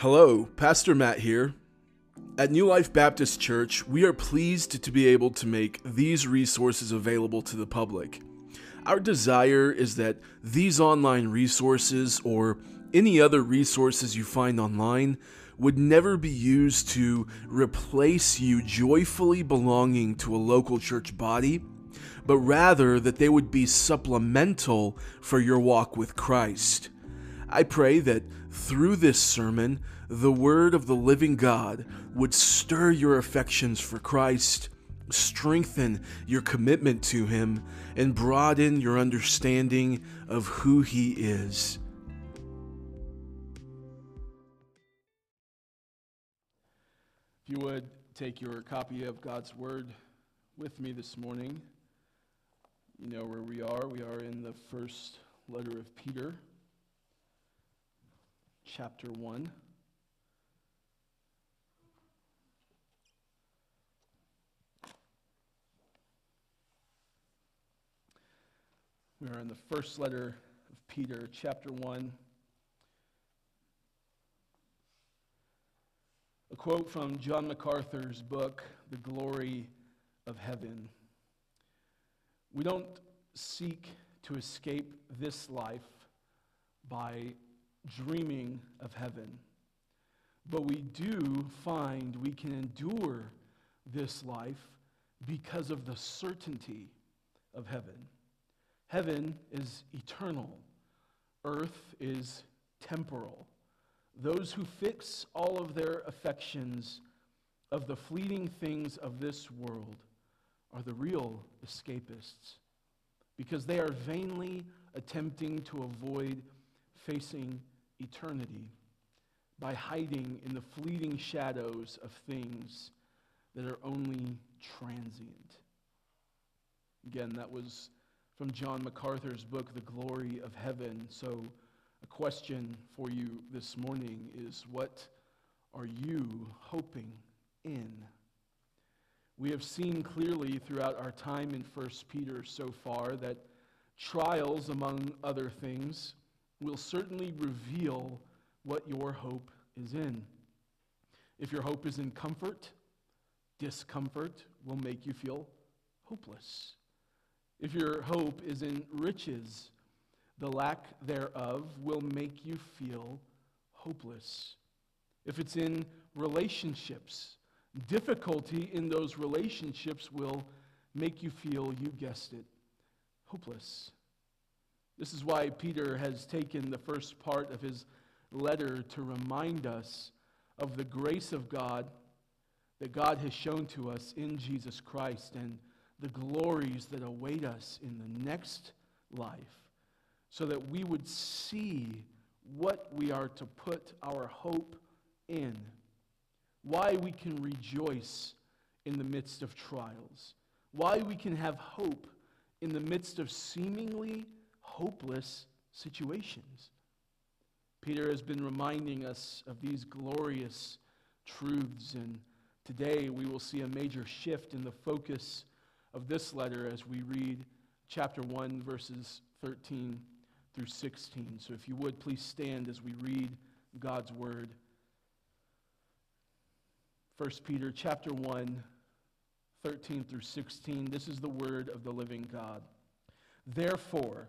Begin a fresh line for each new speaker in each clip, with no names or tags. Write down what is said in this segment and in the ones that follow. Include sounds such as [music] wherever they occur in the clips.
Hello, Pastor Matt here. At New Life Baptist Church, we are pleased to be able to make these resources available to the public. Our desire is that these online resources or any other resources you find online would never be used to replace you joyfully belonging to a local church body, but rather that they would be supplemental for your walk with Christ. I pray that through this sermon, the word of the living God would stir your affections for Christ, strengthen your commitment to Him, and broaden your understanding of who He is. If you would take your copy of God's Word with me this morning, you know where we are. We are in the first letter of Peter chapter 1. We are in the first letter of Peter, chapter 1. A quote from John MacArthur's book, The Glory of Heaven. We don't seek to escape this life by dreaming of heaven. But we do find we can endure this life because of the certainty of heaven. Heaven is eternal, earth is temporal. Those who fix all of their affections of the fleeting things of this world are the real escapists because they are vainly attempting to avoid facing eternity by hiding in the fleeting shadows of things that are only transient. Again, that was from John MacArthur's book, The Glory of Heaven. So, a question for you this morning is what are you hoping in? We have seen clearly throughout our time in 1 Peter so far that trials, among other things, will certainly reveal what your hope is in. If your hope is in comfort, discomfort will make you feel hopeless. If your hope is in riches, the lack thereof will make you feel hopeless. If it's in relationships, difficulty in those relationships will make you feel, you guessed it, hopeless. This is why Peter has taken the first part of his letter to remind us of the grace of God that God has shown to us in Jesus Christ and the glories that await us in the next life, so that we would see what we are to put our hope in, why we can rejoice in the midst of trials, why we can have hope in the midst of seemingly hopeless situations. Peter has been reminding us of these glorious truths, and today we will see a major shift in the focus of this letter as we read chapter 1, verses 13 through 16. So if you would, please stand as we read God's word. 1 Peter chapter 1, 13 through 16. This is the word of the living God. Therefore,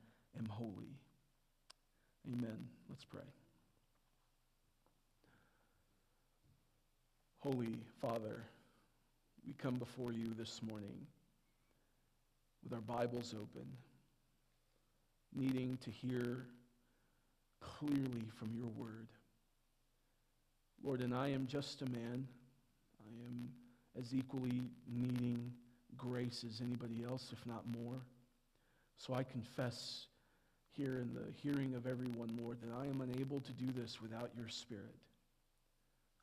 am holy. Amen. Let's pray. Holy Father, we come before you this morning with our Bibles open, needing to hear clearly from your word. Lord, and I am just a man. I am as equally needing grace as anybody else, if not more. So I confess here in the hearing of everyone, Lord, that I am unable to do this without your Spirit.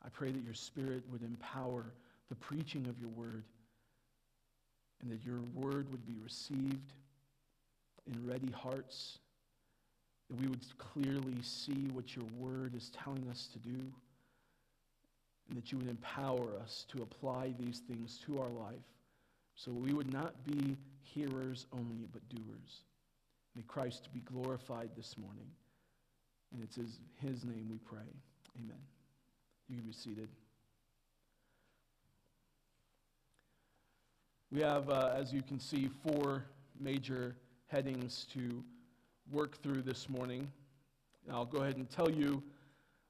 I pray that your Spirit would empower the preaching of your word and that your word would be received in ready hearts, that we would clearly see what your word is telling us to do, and that you would empower us to apply these things to our life so we would not be hearers only, but doers. May Christ be glorified this morning. And it's his, his name we pray. Amen. You can be seated. We have, uh, as you can see, four major headings to work through this morning. And I'll go ahead and tell you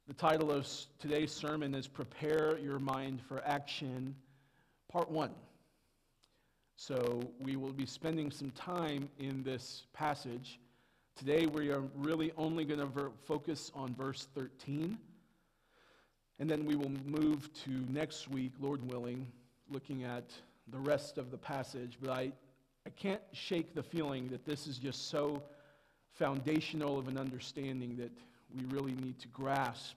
the title of today's sermon is Prepare Your Mind for Action, Part 1. So we will be spending some time in this passage. Today we are really only going to ver- focus on verse 13. And then we will move to next week, Lord willing, looking at the rest of the passage. But I, I can't shake the feeling that this is just so foundational of an understanding that we really need to grasp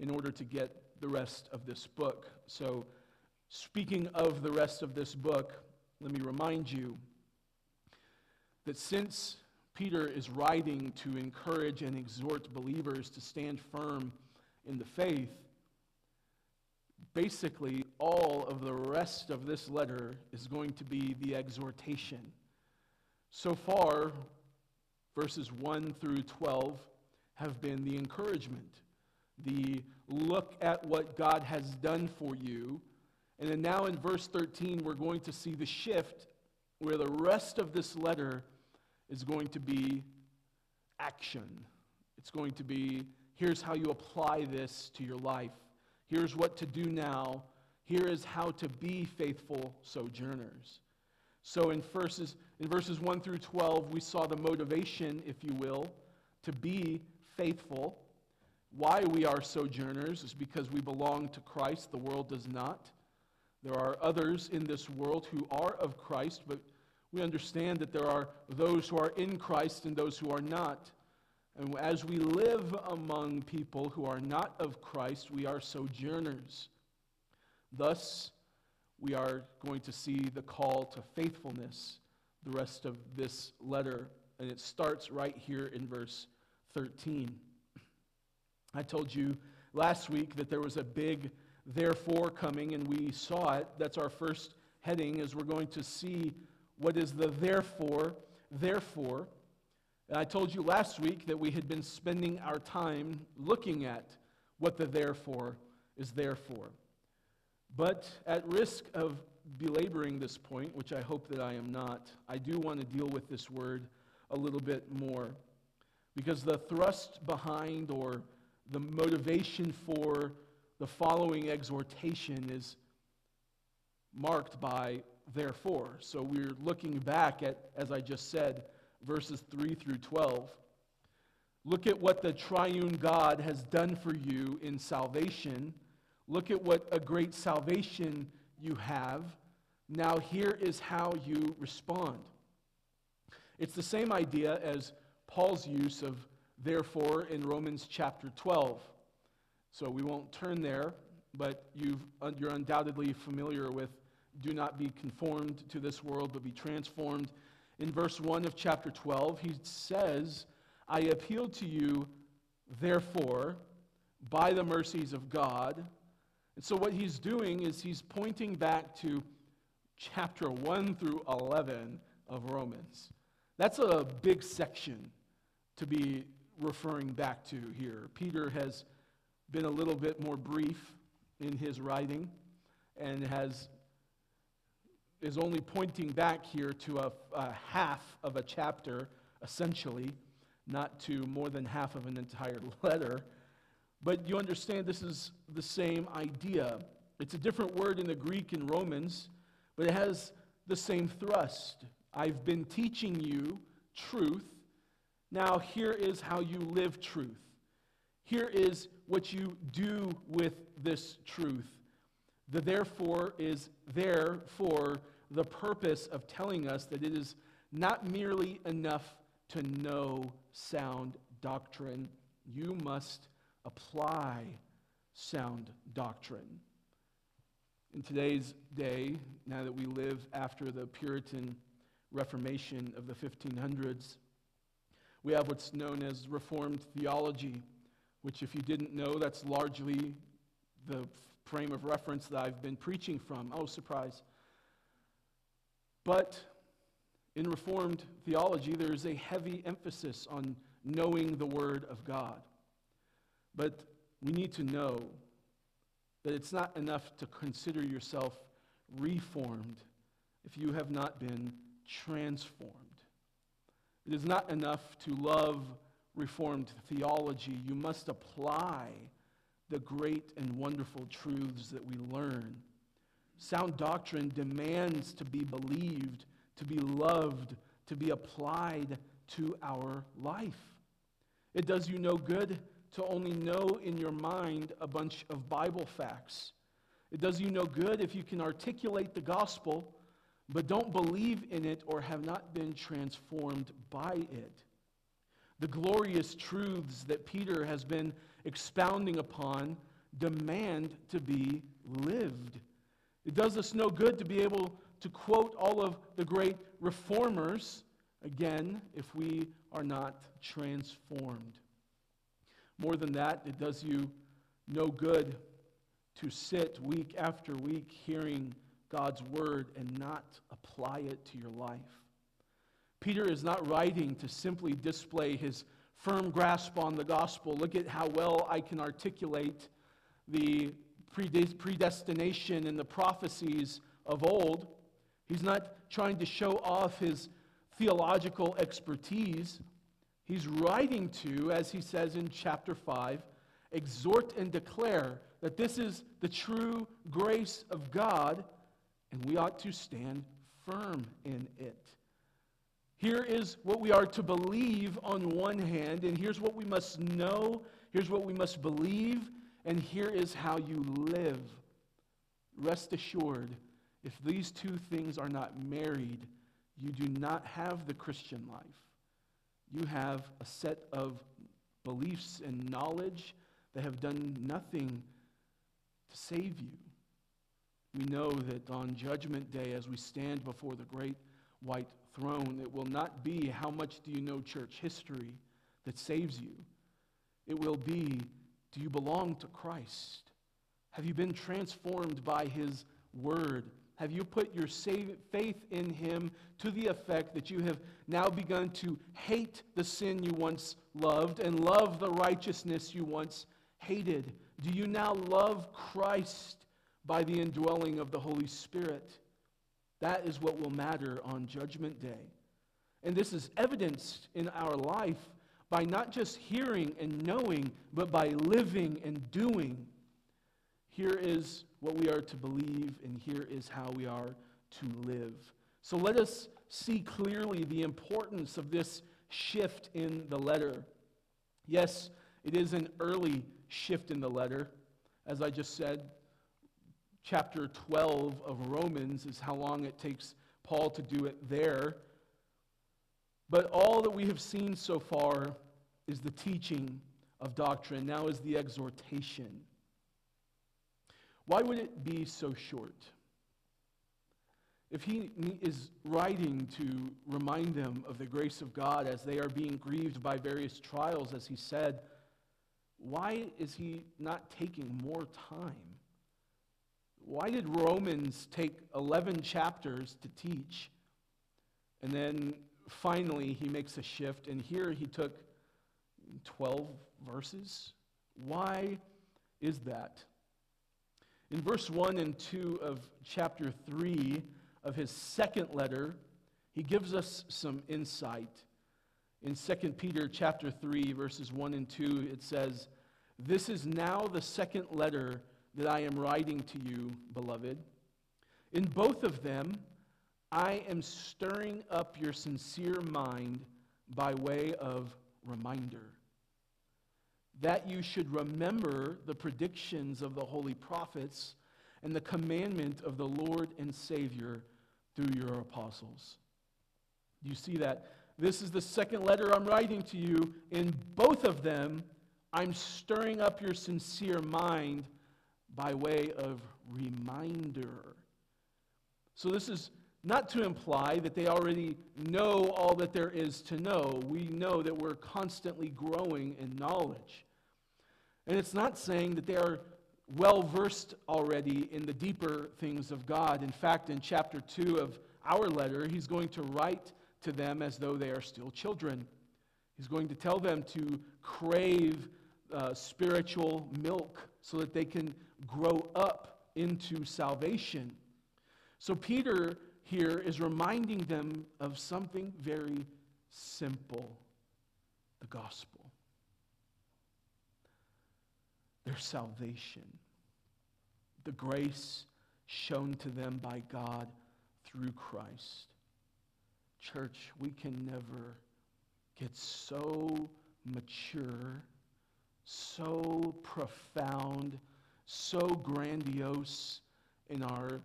in order to get the rest of this book. So, speaking of the rest of this book, let me remind you that since Peter is writing to encourage and exhort believers to stand firm in the faith, basically all of the rest of this letter is going to be the exhortation. So far, verses 1 through 12 have been the encouragement, the look at what God has done for you. And then now in verse 13, we're going to see the shift where the rest of this letter is going to be action. It's going to be here's how you apply this to your life. Here's what to do now. Here is how to be faithful sojourners. So in verses, in verses 1 through 12, we saw the motivation, if you will, to be faithful. Why we are sojourners is because we belong to Christ, the world does not. There are others in this world who are of Christ, but we understand that there are those who are in Christ and those who are not. And as we live among people who are not of Christ, we are sojourners. Thus, we are going to see the call to faithfulness the rest of this letter. And it starts right here in verse 13. I told you last week that there was a big therefore coming, and we saw it. That's our first heading, as we're going to see what is the therefore. Therefore, and I told you last week that we had been spending our time looking at what the therefore is there for. But at risk of belaboring this point, which I hope that I am not, I do want to deal with this word a little bit more. Because the thrust behind or the motivation for the following exhortation is marked by therefore. So we're looking back at, as I just said, verses 3 through 12. Look at what the triune God has done for you in salvation. Look at what a great salvation you have. Now, here is how you respond. It's the same idea as Paul's use of therefore in Romans chapter 12. So we won't turn there, but you are uh, undoubtedly familiar with do not be conformed to this world, but be transformed in verse 1 of chapter 12, he says, I appeal to you, therefore, by the mercies of God. And so, what he's doing is he's pointing back to chapter 1 through 11 of Romans. That's a big section to be referring back to here. Peter has been a little bit more brief in his writing and has is only pointing back here to a, a, half of a chapter, essentially, not to more than half of an entire [laughs] letter. But you understand this is the same idea. It's a different word in the Greek in Romans, but it has the same thrust. I've been teaching you truth. Now, here is how you live truth. Here is what you do with this truth. The therefore is there for the purpose of telling us that it is not merely enough to know sound doctrine. You must apply sound doctrine. In today's day, now that we live after the Puritan Reformation of the 1500s, we have what's known as Reformed theology, which, if you didn't know, that's largely the frame of reference that I've been preaching from. Oh, surprise. But in Reformed theology, there is a heavy emphasis on knowing the Word of God. But we need to know that it's not enough to consider yourself reformed if you have not been transformed. It is not enough to love Reformed theology. You must apply the great and wonderful truths that we learn. Sound doctrine demands to be believed, to be loved, to be applied to our life. It does you no good to only know in your mind a bunch of Bible facts. It does you no good if you can articulate the gospel, but don't believe in it or have not been transformed by it. The glorious truths that Peter has been expounding upon demand to be lived. It does us no good to be able to quote all of the great reformers, again, if we are not transformed. More than that, it does you no good to sit week after week hearing God's word and not apply it to your life. Peter is not writing to simply display his firm grasp on the gospel. Look at how well I can articulate the predestination and the prophecies of old. He's not trying to show off his theological expertise. He's writing to, as he says in chapter 5, exhort and declare that this is the true grace of God, and we ought to stand firm in it. Here is what we are to believe on one hand, and here's what we must know, here's what we must believe, and here is how you live. Rest assured, if these two things are not married, you do not have the Christian life you have a set of beliefs and knowledge that have done nothing to save you. We know that on Judgment Day, as we stand before the great white throne, it will not be how much do you know church history that saves you. It will be do you belong to Christ? Have you been transformed by his word? Have you put your faith in him to the effect that you have now begun to hate the sin you once loved and love the righteousness you once hated? Do you now love Christ by the indwelling of the Holy Spirit? That is what will matter on Judgment Day. And this is evidenced in our life by not just hearing and knowing, but by living and doing. Here is what we are to believe, and here is how we are to live. So let us see clearly the importance of this shift in the letter. Yes, it is an early shift in the letter. As I just said, chapter 12 of Romans is how long it takes Paul to do it there. But all that we have seen so far is the teaching of doctrine. Now is the exhortation. Why would it be so short? If he is writing to remind them of the grace of God as they are being grieved by various trials, as he said, why is he not taking more time? Why did Romans take 11 chapters to teach? And then finally he makes a shift, and here he took 12 verses? Why is that? In verse 1 and 2 of chapter 3 of his second letter, he gives us some insight. In 2 Peter chapter 3 verses 1 and 2 it says, "This is now the second letter that I am writing to you, beloved. In both of them I am stirring up your sincere mind by way of reminder." that you should remember the predictions of the holy prophets and the commandment of the Lord and Savior through your apostles. You see that? This is the second letter I'm writing to you. In both of them, I'm stirring up your sincere mind by way of reminder. So, this is not to imply that they already know all that there is to know. We know that we're constantly growing in knowledge. And it's not saying that they are well versed already in the deeper things of God. In fact, in chapter 2 of our letter, he's going to write to them as though they are still children. He's going to tell them to crave uh, spiritual milk so that they can grow up into salvation. So, Peter here is reminding them of something very simple the gospel, their salvation, the grace shown to them by God through Christ. Church, we can never get so mature, so profound, so grandiose in our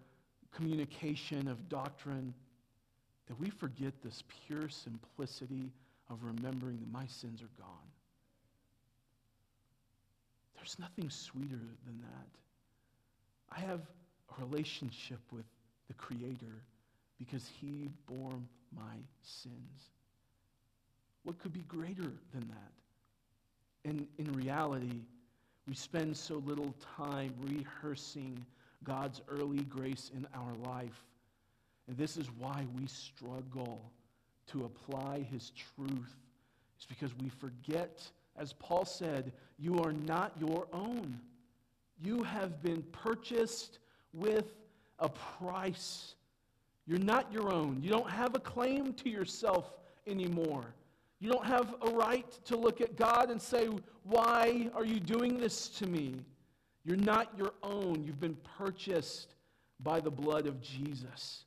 communication of doctrine that we forget this pure simplicity of remembering that my sins are gone. There's nothing sweeter than that. I have a relationship with the Creator because He bore my sins. What could be greater than that? And in reality, we spend so little time rehearsing God's early grace in our life. And this is why we struggle to apply His truth. It's because we forget, as Paul said, you are not your own. You have been purchased with a price. You're not your own. You don't have a claim to yourself anymore. You don't have a right to look at God and say, Why are you doing this to me? You're not your own. You've been purchased by the blood of Jesus.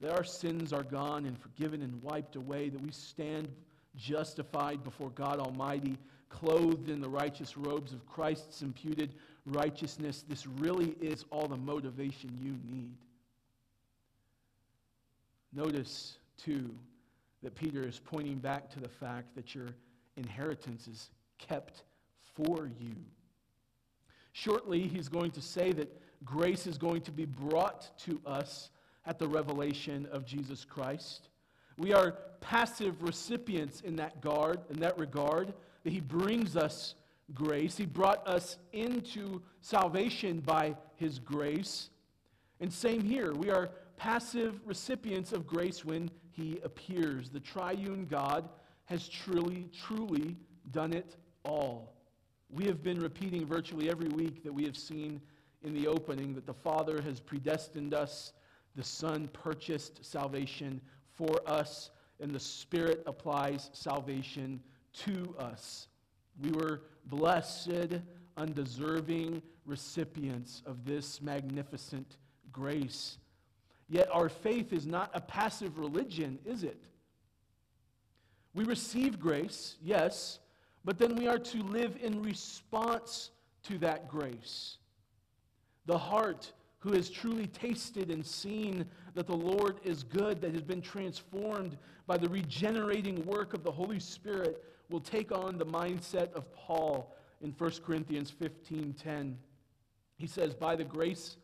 That our sins are gone and forgiven and wiped away, that we stand justified before God Almighty, clothed in the righteous robes of Christ's imputed righteousness. This really is all the motivation you need. Notice, too, that Peter is pointing back to the fact that your inheritance is kept for you. Shortly, he's going to say that grace is going to be brought to us at the revelation of Jesus Christ. We are passive recipients in that guard, in that regard, that he brings us grace. He brought us into salvation by his grace. And same here, we are passive recipients of grace when he appears. The triune God has truly, truly done it all. We have been repeating virtually every week that we have seen in the opening that the Father has predestined us, the Son purchased salvation for us, and the Spirit applies salvation to us. We were blessed, undeserving recipients of this magnificent grace. Yet our faith is not a passive religion, is it? We receive grace, yes, but then we are to live in response to that grace. The heart who has truly tasted and seen that the Lord is good, that has been transformed by the regenerating work of the Holy Spirit, will take on the mindset of Paul in 1 Corinthians 15:10. He says, "By the grace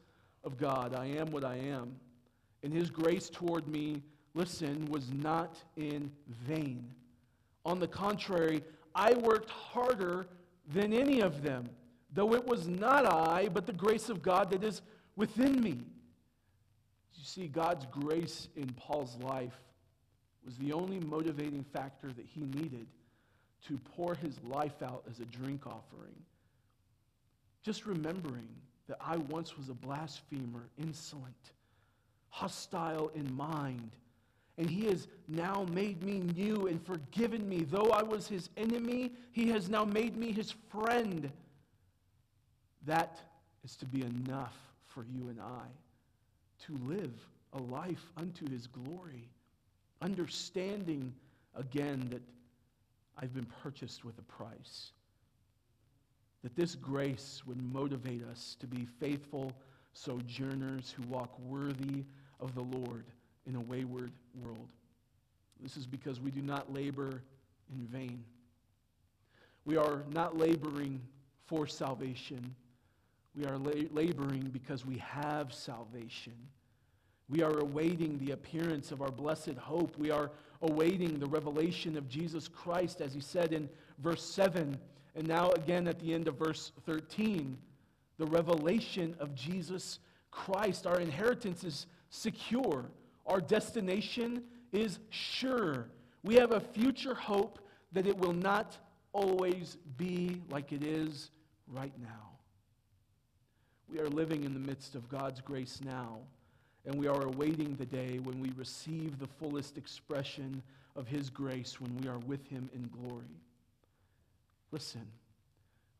of God, I am what I am, and his grace toward me, listen, was not in vain. On the contrary, I worked harder than any of them, though it was not I, but the grace of God that is within me. You see, God's grace in Paul's life was the only motivating factor that he needed to pour his life out as a drink offering. Just remembering that I once was a blasphemer, insolent, hostile in mind, and he has now made me new and forgiven me. Though I was his enemy, he has now made me his friend. That is to be enough for you and I to live a life unto his glory, understanding again that I've been purchased with a price. That this grace would motivate us to be faithful sojourners who walk worthy of the Lord in a wayward world. This is because we do not labor in vain. We are not laboring for salvation. We are la- laboring because we have salvation. We are awaiting the appearance of our blessed hope. We are awaiting the revelation of Jesus Christ, as he said in verse 7, and now again at the end of verse 13. The revelation of Jesus Christ. Our inheritance is secure, our destination is sure. We have a future hope that it will not always be like it is right now. We are living in the midst of God's grace now, and we are awaiting the day when we receive the fullest expression of His grace when we are with Him in glory. Listen,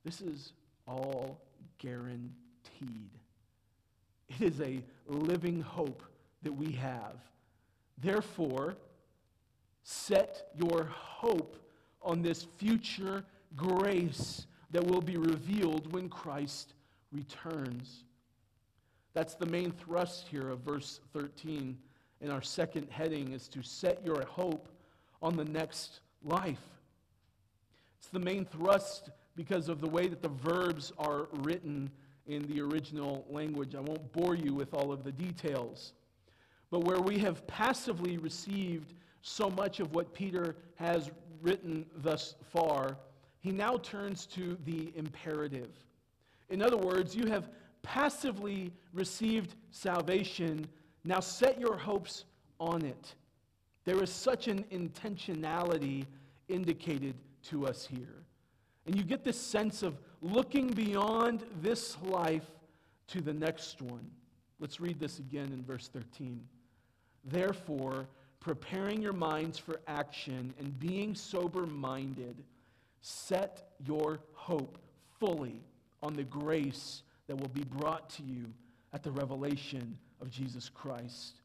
this is all guaranteed. It is a living hope that we have. Therefore, set your hope on this future grace that will be revealed when Christ returns. That's the main thrust here of verse 13. And our second heading is to set your hope on the next life. It's the main thrust because of the way that the verbs are written in the original language. I won't bore you with all of the details. But where we have passively received so much of what Peter has written thus far, he now turns to the imperative. In other words, you have passively received salvation. Now set your hopes on it. There is such an intentionality indicated to us here. And you get this sense of looking beyond this life to the next one. Let's read this again in verse 13. Therefore, preparing your minds for action and being sober minded, set your hope fully on the grace that will be brought to you at the revelation of Jesus Christ.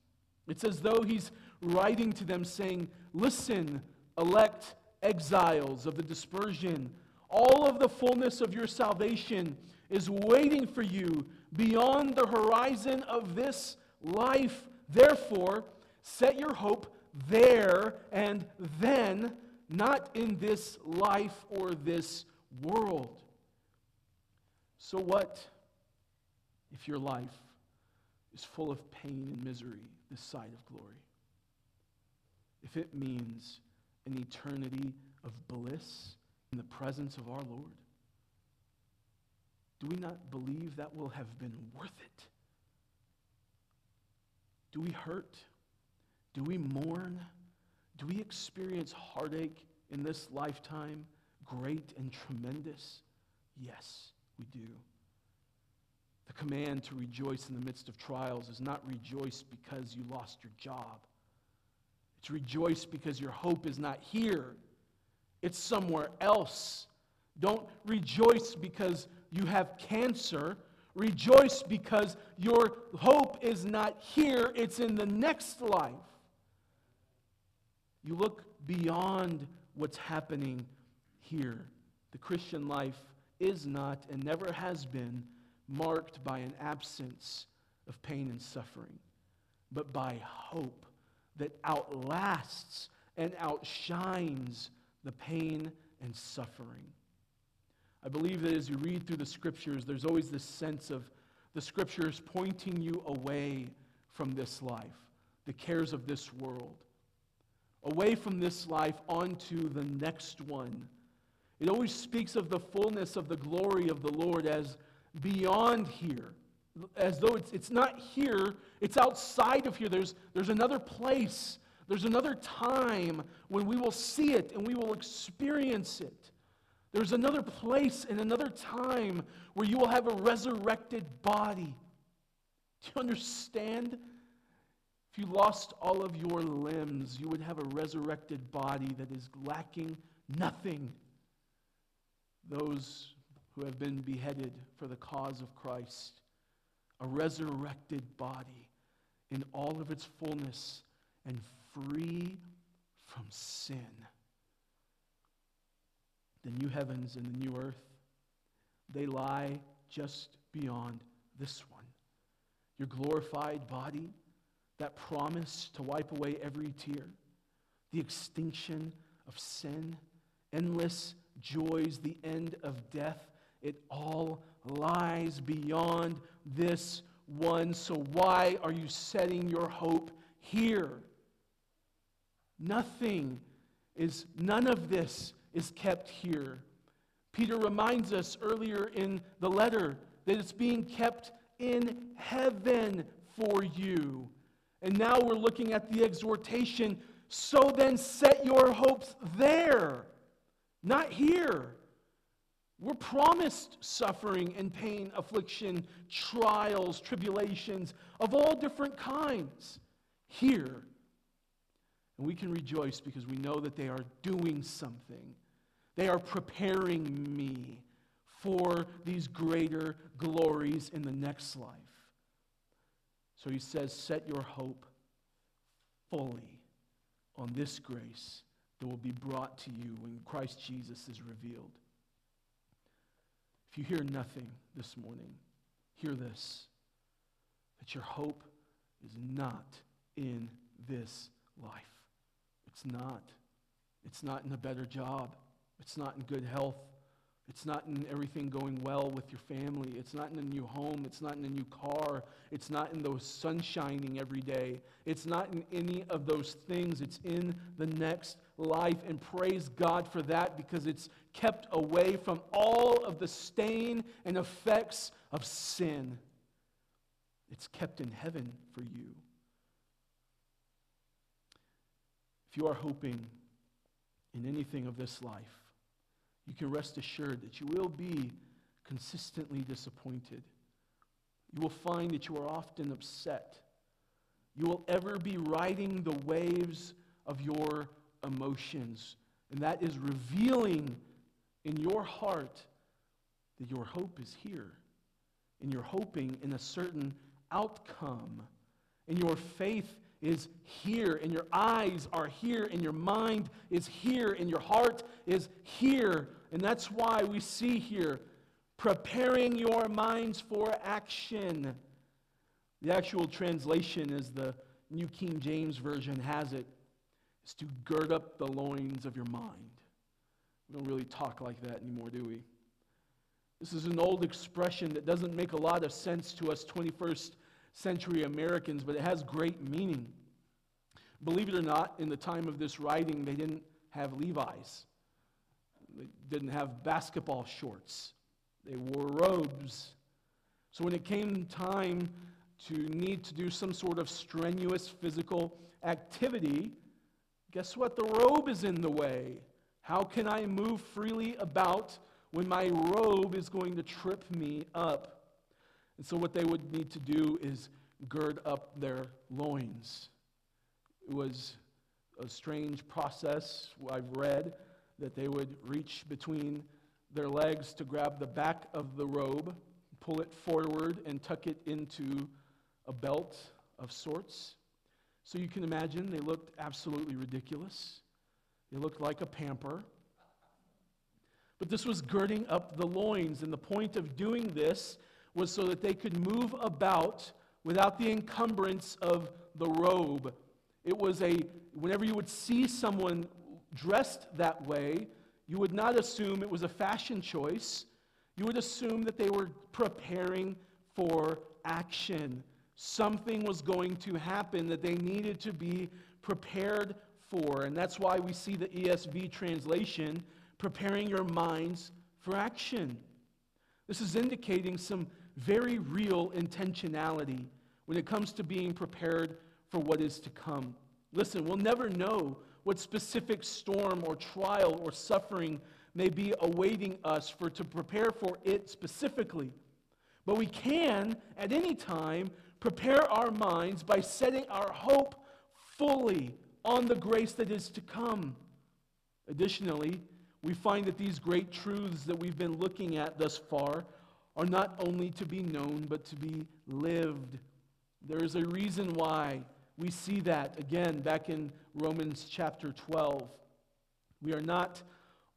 It's as though he's writing to them saying, Listen, elect exiles of the dispersion, all of the fullness of your salvation is waiting for you beyond the horizon of this life. Therefore, set your hope there and then, not in this life or this world. So, what if your life is full of pain and misery this side of glory? If it means an eternity of bliss in the presence of our Lord? Do we not believe that will have been worth it? Do we hurt? Do we mourn? Do we experience heartache in this lifetime, great and tremendous? Yes, we do. The command to rejoice in the midst of trials is not rejoice because you lost your job. It's rejoice because your hope is not here, it's somewhere else. Don't rejoice because you have cancer. Rejoice because your hope is not here, it's in the next life. You look beyond what's happening here. The Christian life is not and never has been marked by an absence of pain and suffering, but by hope that outlasts and outshines the pain and suffering. I believe that as you read through the scriptures, there's always this sense of the scriptures pointing you away from this life, the cares of this world, away from this life onto the next one. It always speaks of the fullness of the glory of the Lord as beyond here, as though it's, it's not here, it's outside of here. There's, there's another place, there's another time when we will see it and we will experience it. There's another place and another time where you will have a resurrected body. Do you understand? If you lost all of your limbs, you would have a resurrected body that is lacking nothing. Those who have been beheaded for the cause of Christ, a resurrected body in all of its fullness and free from sin. The new heavens and the new earth, they lie just beyond this one. Your glorified body, that promise to wipe away every tear, the extinction of sin, endless joys, the end of death, it all lies beyond this one. So why are you setting your hope here? Nothing is, none of this is kept here. Peter reminds us earlier in the letter that it's being kept in heaven for you. And now we're looking at the exhortation so then set your hopes there, not here. We're promised suffering and pain, affliction, trials, tribulations of all different kinds here. And we can rejoice because we know that they are doing something. They are preparing me for these greater glories in the next life. So he says, Set your hope fully on this grace that will be brought to you when Christ Jesus is revealed. If you hear nothing this morning, hear this that your hope is not in this life. It's not. It's not in a better job. It's not in good health. It's not in everything going well with your family. It's not in a new home. It's not in a new car. It's not in those sun shining every day. It's not in any of those things. It's in the next life. And praise God for that because it's kept away from all of the stain and effects of sin. It's kept in heaven for you. You are hoping in anything of this life, you can rest assured that you will be consistently disappointed. You will find that you are often upset. You will ever be riding the waves of your emotions. And that is revealing in your heart that your hope is here. And you're hoping in a certain outcome. And your faith is here, and your eyes are here, and your mind is here, and your heart is here. And that's why we see here preparing your minds for action. The actual translation, as the New King James Version has it, is to gird up the loins of your mind. We don't really talk like that anymore, do we? This is an old expression that doesn't make a lot of sense to us 21st century Americans, but it has great meaning. Believe it or not, in the time of this writing, they didn't have Levi's. They didn't have basketball shorts. They wore robes. So when it came time to need to do some sort of strenuous physical activity, guess what? The robe is in the way. How can I move freely about when my robe is going to trip me up? And so, what they would need to do is gird up their loins. It was a strange process I've read that they would reach between their legs to grab the back of the robe, pull it forward, and tuck it into a belt of sorts. So you can imagine they looked absolutely ridiculous. They looked like a pamper. But this was girding up the loins, and the point of doing this was so that they could move about without the encumbrance of the robe. It was a, whenever you would see someone dressed that way, you would not assume it was a fashion choice. You would assume that they were preparing for action. Something was going to happen that they needed to be prepared for. And that's why we see the ESV translation preparing your minds for action. This is indicating some very real intentionality when it comes to being prepared for what is to come. Listen, we'll never know what specific storm or trial or suffering may be awaiting us for to prepare for it specifically. But we can, at any time, prepare our minds by setting our hope fully on the grace that is to come. Additionally, we find that these great truths that we've been looking at thus far are not only to be known, but to be lived. There is a reason why we see that again back in Romans chapter 12. We are not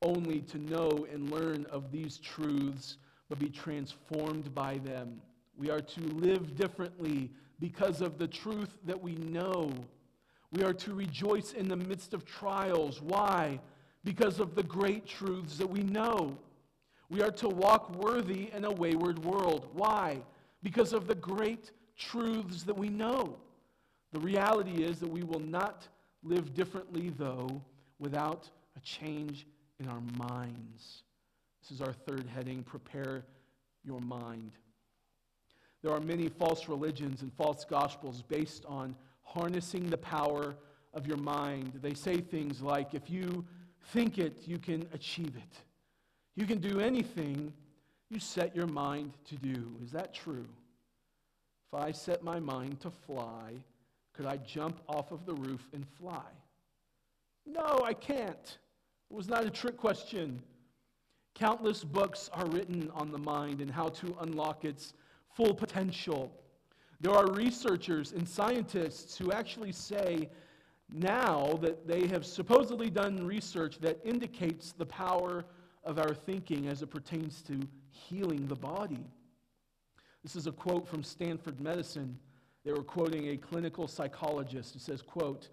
only to know and learn of these truths, but be transformed by them. We are to live differently because of the truth that we know. We are to rejoice in the midst of trials. Why? because of the great truths that we know. We are to walk worthy in a wayward world. Why? Because of the great truths that we know. The reality is that we will not live differently, though, without a change in our minds. This is our third heading prepare your mind. There are many false religions and false gospels based on harnessing the power of your mind. They say things like, if you think it, you can achieve it. You can do anything you set your mind to do. Is that true? If I set my mind to fly, could I jump off of the roof and fly? No, I can't. It was not a trick question. Countless books are written on the mind and how to unlock its full potential. There are researchers and scientists who actually say now that they have supposedly done research that indicates the power of our thinking as it pertains to healing the body. This is a quote from Stanford Medicine. They were quoting a clinical psychologist who says, quote,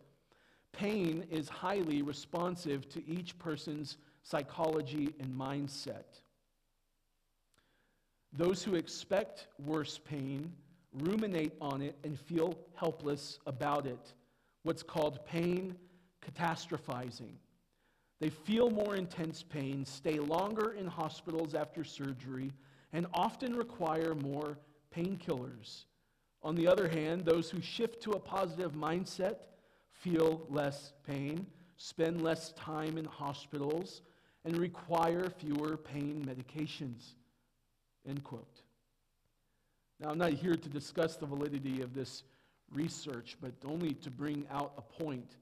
pain is highly responsive to each person's psychology and mindset. Those who expect worse pain ruminate on it and feel helpless about it what's called pain catastrophizing. They feel more intense pain, stay longer in hospitals after surgery, and often require more painkillers. On the other hand, those who shift to a positive mindset feel less pain, spend less time in hospitals, and require fewer pain medications. End quote. Now, I'm not here to discuss the validity of this research, but only to bring out a point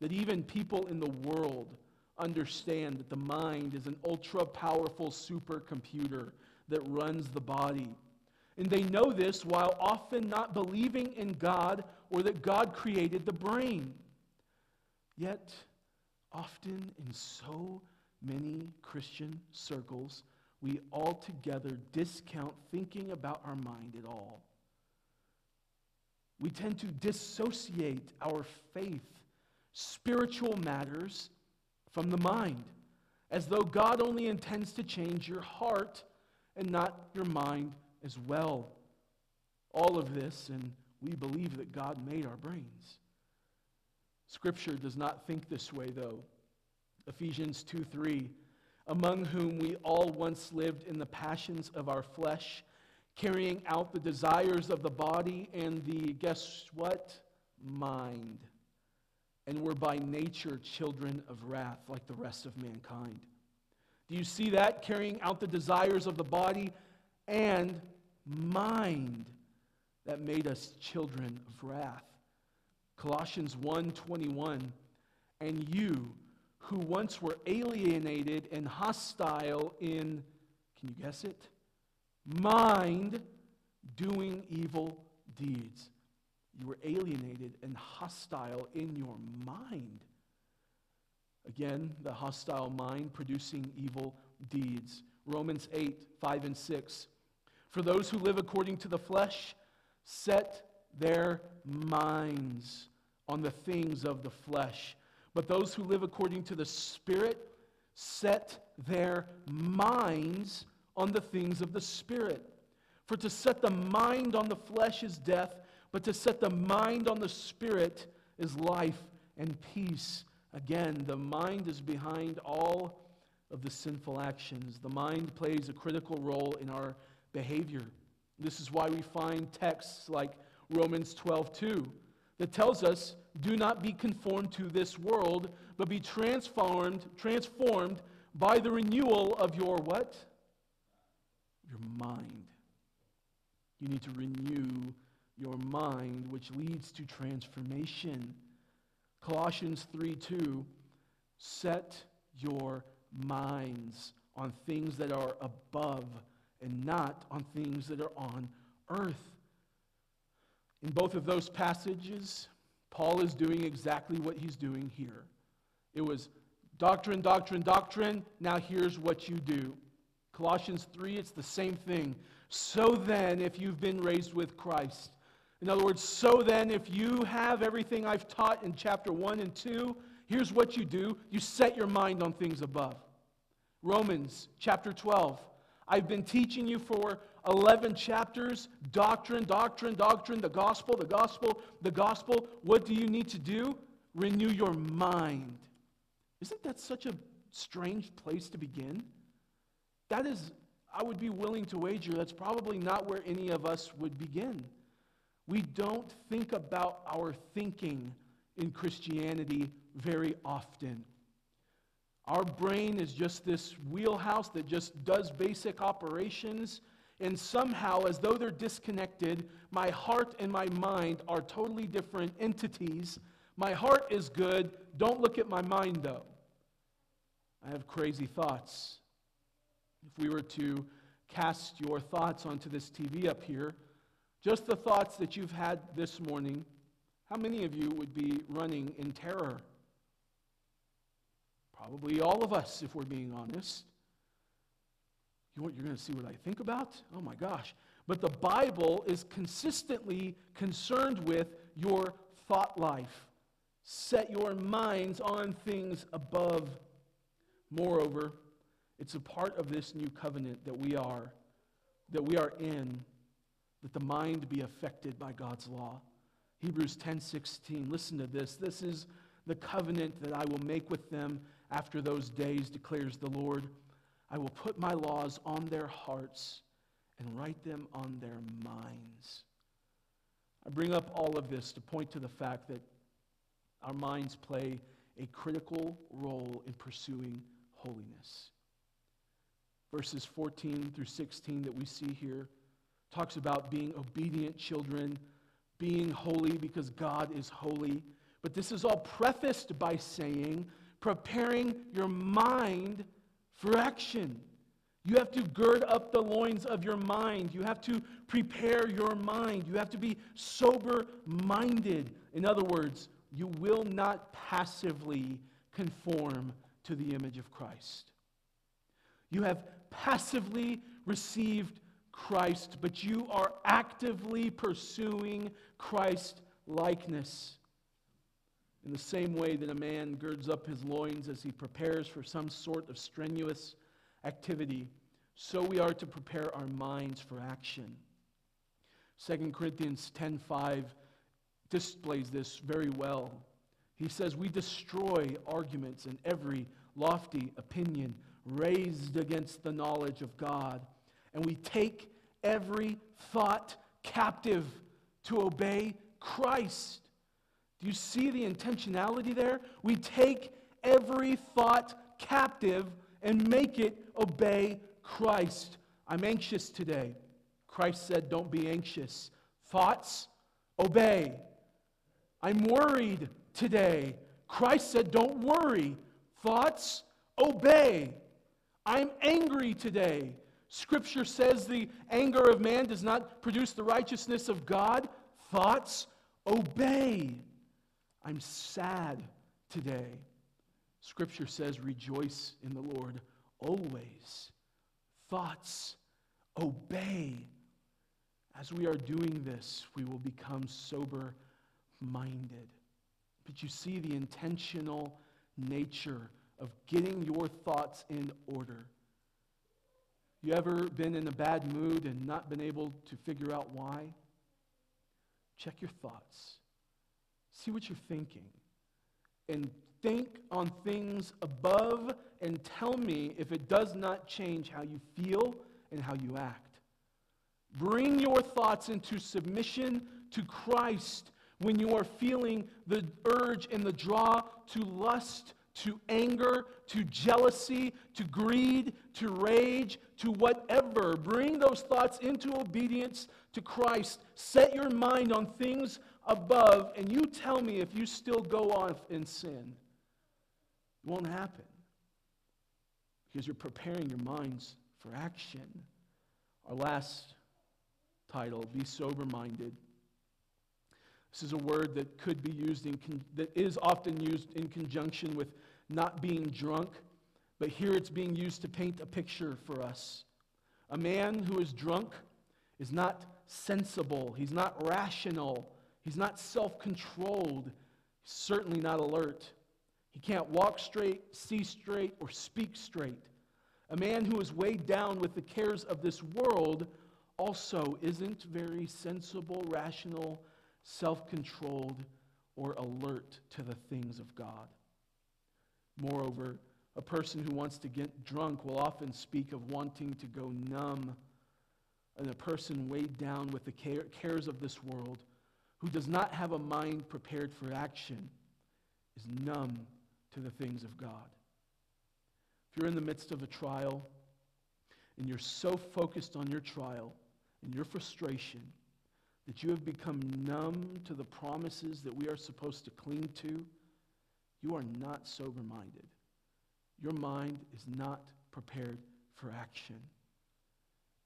that even people in the world understand that the mind is an ultra powerful supercomputer that runs the body. And they know this while often not believing in God or that God created the brain. Yet, often in so many Christian circles, we altogether discount thinking about our mind at all we tend to dissociate our faith, spiritual matters, from the mind, as though God only intends to change your heart and not your mind as well. All of this, and we believe that God made our brains. Scripture does not think this way, though. Ephesians 2 3, among whom we all once lived in the passions of our flesh carrying out the desires of the body and the, guess what? Mind. And we're by nature children of wrath like the rest of mankind. Do you see that? Carrying out the desires of the body and mind that made us children of wrath. Colossians 1:21 and you who once were alienated and hostile in can you guess it? mind doing evil deeds. You were alienated and hostile in your mind. Again, the hostile mind producing evil deeds. Romans 8, 5 and 6. For those who live according to the flesh, set their minds on the things of the flesh. But those who live according to the Spirit, set their minds on the things of the Spirit. For to set the mind on the flesh is death, but to set the mind on the Spirit is life and peace. Again, the mind is behind all of the sinful actions. The mind plays a critical role in our behavior. This is why we find texts like Romans 12 2 that tells us, Do not be conformed to this world, but be transformed, transformed by the renewal of your what? your mind. You need to renew your mind, which leads to transformation. Colossians 3 2 Set your minds on things that are above and not on things that are on earth. In both of those passages, Paul is doing exactly what he's doing here. It was doctrine, doctrine, doctrine. Now here's what you do. Colossians 3, it's the same thing. So then, if you've been raised with Christ, in other words, so then, if you have everything I've taught in chapter 1 and 2, Here's what you do you set your mind on things above. Romans chapter 12. I've been teaching you for 11 chapters doctrine, doctrine, doctrine, the gospel, the gospel, the gospel. What do you need to do? Renew your mind. Isn't that such a strange place to begin? That is, I would be willing to wager that's probably not where any of us would begin. We don't think about our thinking in Christianity very often. Our brain is just this wheelhouse that just does basic operations, and somehow, as though they're disconnected, my heart and my mind are totally different entities. My heart is good. Don't look at my mind, though. I have crazy thoughts. If we were to cast your thoughts onto this TV up here, just the thoughts that you've had this morning, how many of you would be running in terror? Probably all of us, if we're being honest. You what you're going to see what I think about? Oh my gosh. But the Bible is consistently concerned with your thought life. Set your minds on things above. Moreover, it's a part of this new covenant that we are that we are in that the mind be affected by God's law. Hebrews 10:16. Listen to this. This is the covenant that I will make with them after those days, declares the Lord. I will put my laws on their hearts and write them on their minds. I bring up all of this to point to the fact that our minds play a critical role in pursuing holiness. Verses 14 through 16 that we see here talks about being obedient children, being holy because God is holy. But this is all prefaced by saying, preparing your mind for action. You have to gird up the loins of your mind. You have to prepare your mind. You have to be sober minded. In other words, you will not passively conform to the image of Christ. You have passively received Christ, but you are actively pursuing Christ likeness. In the same way that a man girds up his loins as he prepares for some sort of strenuous activity, so we are to prepare our minds for action. 2 Corinthians 10:5 displays this very well. He says, "We destroy arguments and every lofty opinion raised against the knowledge of God." And we take every thought captive to obey Christ. Do you see the intentionality there? We take every thought captive and make it obey Christ. I'm anxious today. Christ said, Don't be anxious. Thoughts, obey. I'm worried today. Christ said, Don't worry. Thoughts, obey. I'm angry today. Scripture says the anger of man does not produce the righteousness of God. Thoughts, obey. I'm sad today. Scripture says, rejoice in the Lord always. Thoughts, obey. As we are doing this, we will become sober minded. But you see the intentional nature of getting your thoughts in order. You ever been in a bad mood and not been able to figure out why? Check your thoughts. See what you're thinking. And think on things above and tell me if it does not change how you feel and how you act. Bring your thoughts into submission to Christ when you are feeling the urge and the draw to lust to anger, to jealousy, to greed, to rage, to whatever. Bring those thoughts into obedience to Christ. Set your mind on things above, and you tell me if you still go on in sin. It won't happen because you're preparing your minds for action. Our last title, Be Sober Minded. This is a word that could be used in, con- that is often used in conjunction with not being drunk, but here it's being used to paint a picture for us. A man who is drunk is not sensible, he's not rational, he's not self controlled, certainly not alert. He can't walk straight, see straight, or speak straight. A man who is weighed down with the cares of this world also isn't very sensible, rational, self controlled, or alert to the things of God. Moreover, a person who wants to get drunk will often speak of wanting to go numb. And a person weighed down with the cares of this world, who does not have a mind prepared for action, is numb to the things of God. If you're in the midst of a trial and you're so focused on your trial and your frustration that you have become numb to the promises that we are supposed to cling to, you are not sober minded. Your mind is not prepared for action.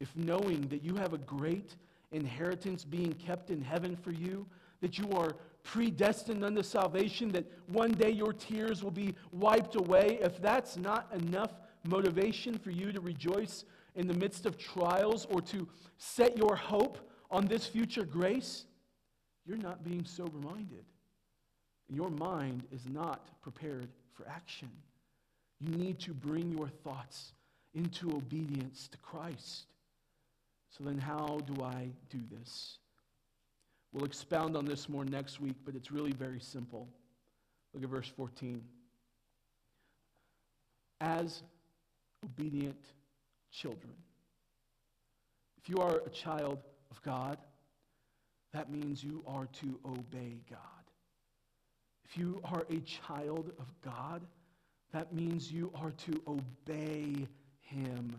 If knowing that you have a great inheritance being kept in heaven for you, that you are predestined unto salvation, that one day your tears will be wiped away, if that's not enough motivation for you to rejoice in the midst of trials or to set your hope on this future grace, you're not being sober minded. Your mind is not prepared for action. You need to bring your thoughts into obedience to Christ. So then, how do I do this? We'll expound on this more next week, but it's really very simple. Look at verse 14. As obedient children. If you are a child of God, that means you are to obey God. If you are a child of God, that means you are to obey Him.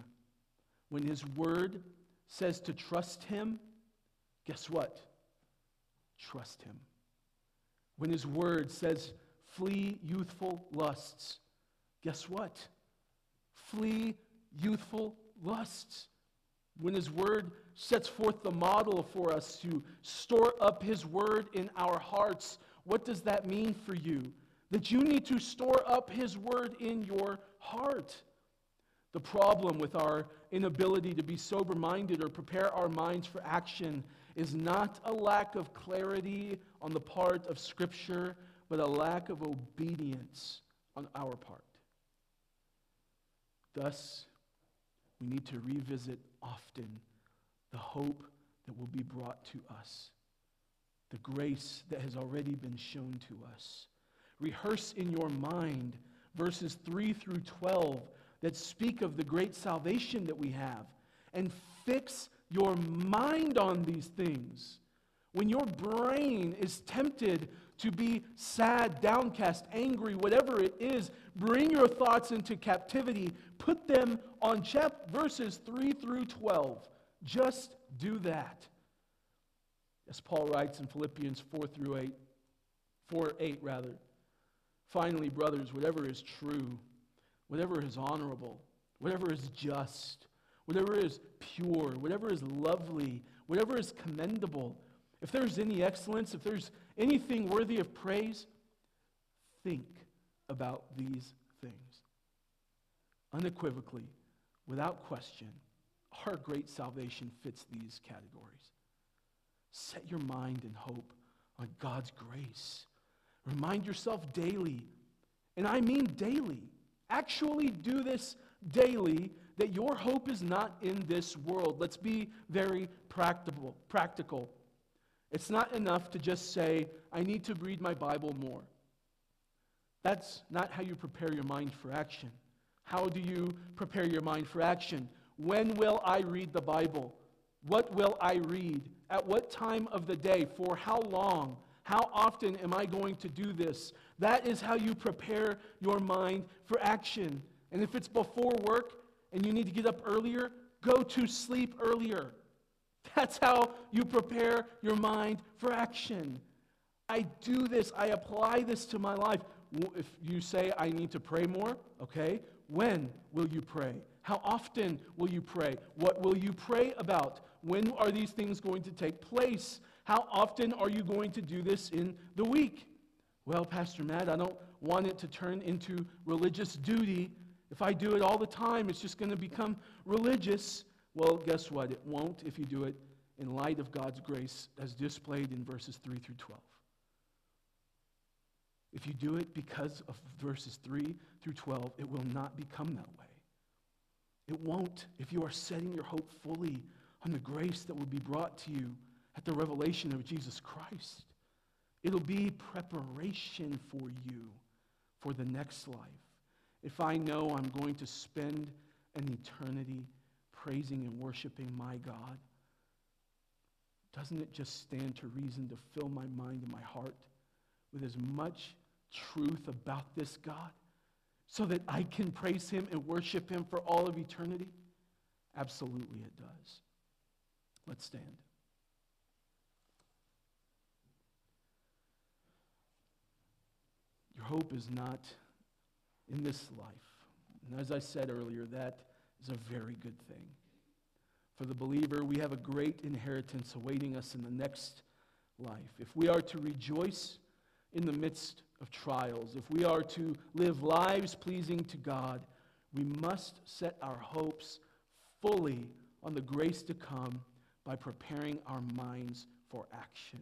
When His Word says to trust Him, guess what? Trust Him. When His Word says, flee youthful lusts, guess what? Flee youthful lusts. When His Word sets forth the model for us to store up His Word in our hearts, what does that mean for you? That you need to store up His Word in your heart. The problem with our inability to be sober minded or prepare our minds for action is not a lack of clarity on the part of Scripture, but a lack of obedience on our part. Thus, we need to revisit often the hope that will be brought to us the grace that has already been shown to us. Rehearse in your mind verses 3 through 12 that speak of the great salvation that we have, and fix your mind on these things. When your brain is tempted to be sad, downcast, angry, whatever it is, bring your thoughts into captivity. Put them on chap- verses 3 through 12. Just do that. As Paul writes in Philippians 4 through 8, 4 8 rather. Finally, brothers, whatever is true, whatever is honorable, whatever is just, whatever is pure, whatever is lovely, whatever is commendable, if there's any excellence, if there's anything worthy of praise, think about these things. Unequivocally, without question, our great salvation fits these categories. Set your mind and hope on God's grace. Remind yourself daily, and I mean daily, actually do this daily, that your hope is not in this world. Let's be very practical. practical. It's not enough to just say, I need to read my Bible more. That's not how you prepare your mind for action. How do you prepare your mind for action? When will I read the Bible? What will I read? At what time of the day? For how long? How often am I going to do this? That is how you prepare your mind for action. And if it's before work and you need to get up earlier, go to sleep earlier. That's how you prepare your mind for action. I do this, I apply this to my life. If you say, I need to pray more, okay, when will you pray? How often will you pray? What will you pray about? When are these things going to take place? How often are you going to do this in the week? Well, Pastor Matt, I don't want it to turn into religious duty. If I do it all the time, it's just going to become religious. Well, guess what? It won't if you do it in light of God's grace as displayed in verses 3 through 12. If you do it because of verses 3 through 12, it will not become that way. It won't if you are setting your hope fully on the grace that will be brought to you at the revelation of Jesus Christ. It'll be preparation for you for the next life. If I know I'm going to spend an eternity praising and worshiping my God, doesn't it just stand to reason to fill my mind and my heart with as much truth about this God so that I can praise him and worship him for all of eternity? Absolutely, it does. Let's stand. Your hope is not in this life. And as I said earlier, that is a very good thing. For the believer, we have a great inheritance awaiting us in the next life. If we are to rejoice in the midst of trials, if we are to live lives pleasing to God, we must set our hopes fully on the grace to come by preparing our minds for action.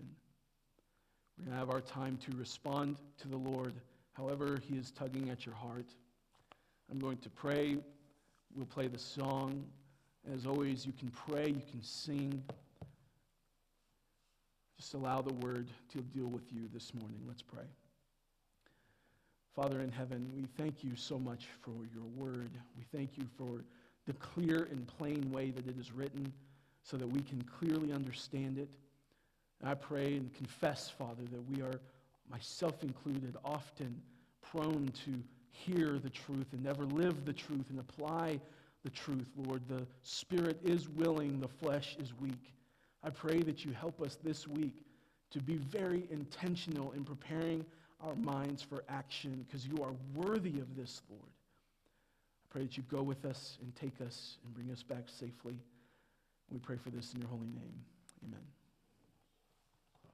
We're going to have our time to respond to the Lord however He is tugging at your heart. I'm going to pray. We'll play the song. As always, you can pray, you can sing. Just allow the word to deal with you this morning. Let's pray. Father in heaven, we thank you so much for your word. We thank you for the clear and plain way that it is written so that we can clearly understand it. And I pray and confess, Father, that we are, myself included, often prone to hear the truth and never live the truth and apply the truth, Lord. The spirit is willing, the flesh is weak. I pray that you help us this week to be very intentional in preparing our minds for action because you are worthy of this, Lord. I pray that you go with us and take us and bring us back safely. We pray for this in your holy name. Amen.